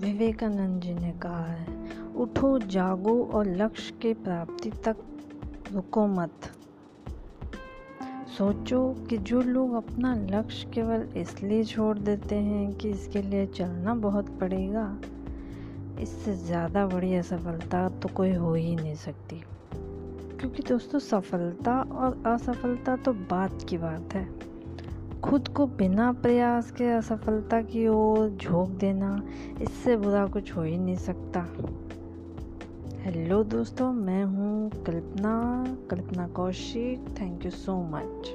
विवेकानंद जी ने कहा है, उठो, जागो और लक्ष्य के प्राप्ति तक रुको मत। सोचो कि जो लोग अपना लक्ष्य केवल इसलिए छोड़ देते हैं कि इसके लिए चलना बहुत पड़ेगा, इससे ज़्यादा बड़ी असफलता तो कोई हो ही नहीं सकती। क्योंकि दोस्तों, सफलता और असफलता तो बात की बात है। खुद को बिना प्रयास के असफलता की ओर झोंक देना, इससे बुरा कुछ हो ही नहीं सकता। हेलो दोस्तों, मैं हूँ Kalpana Kalpana Kaushik thank you so much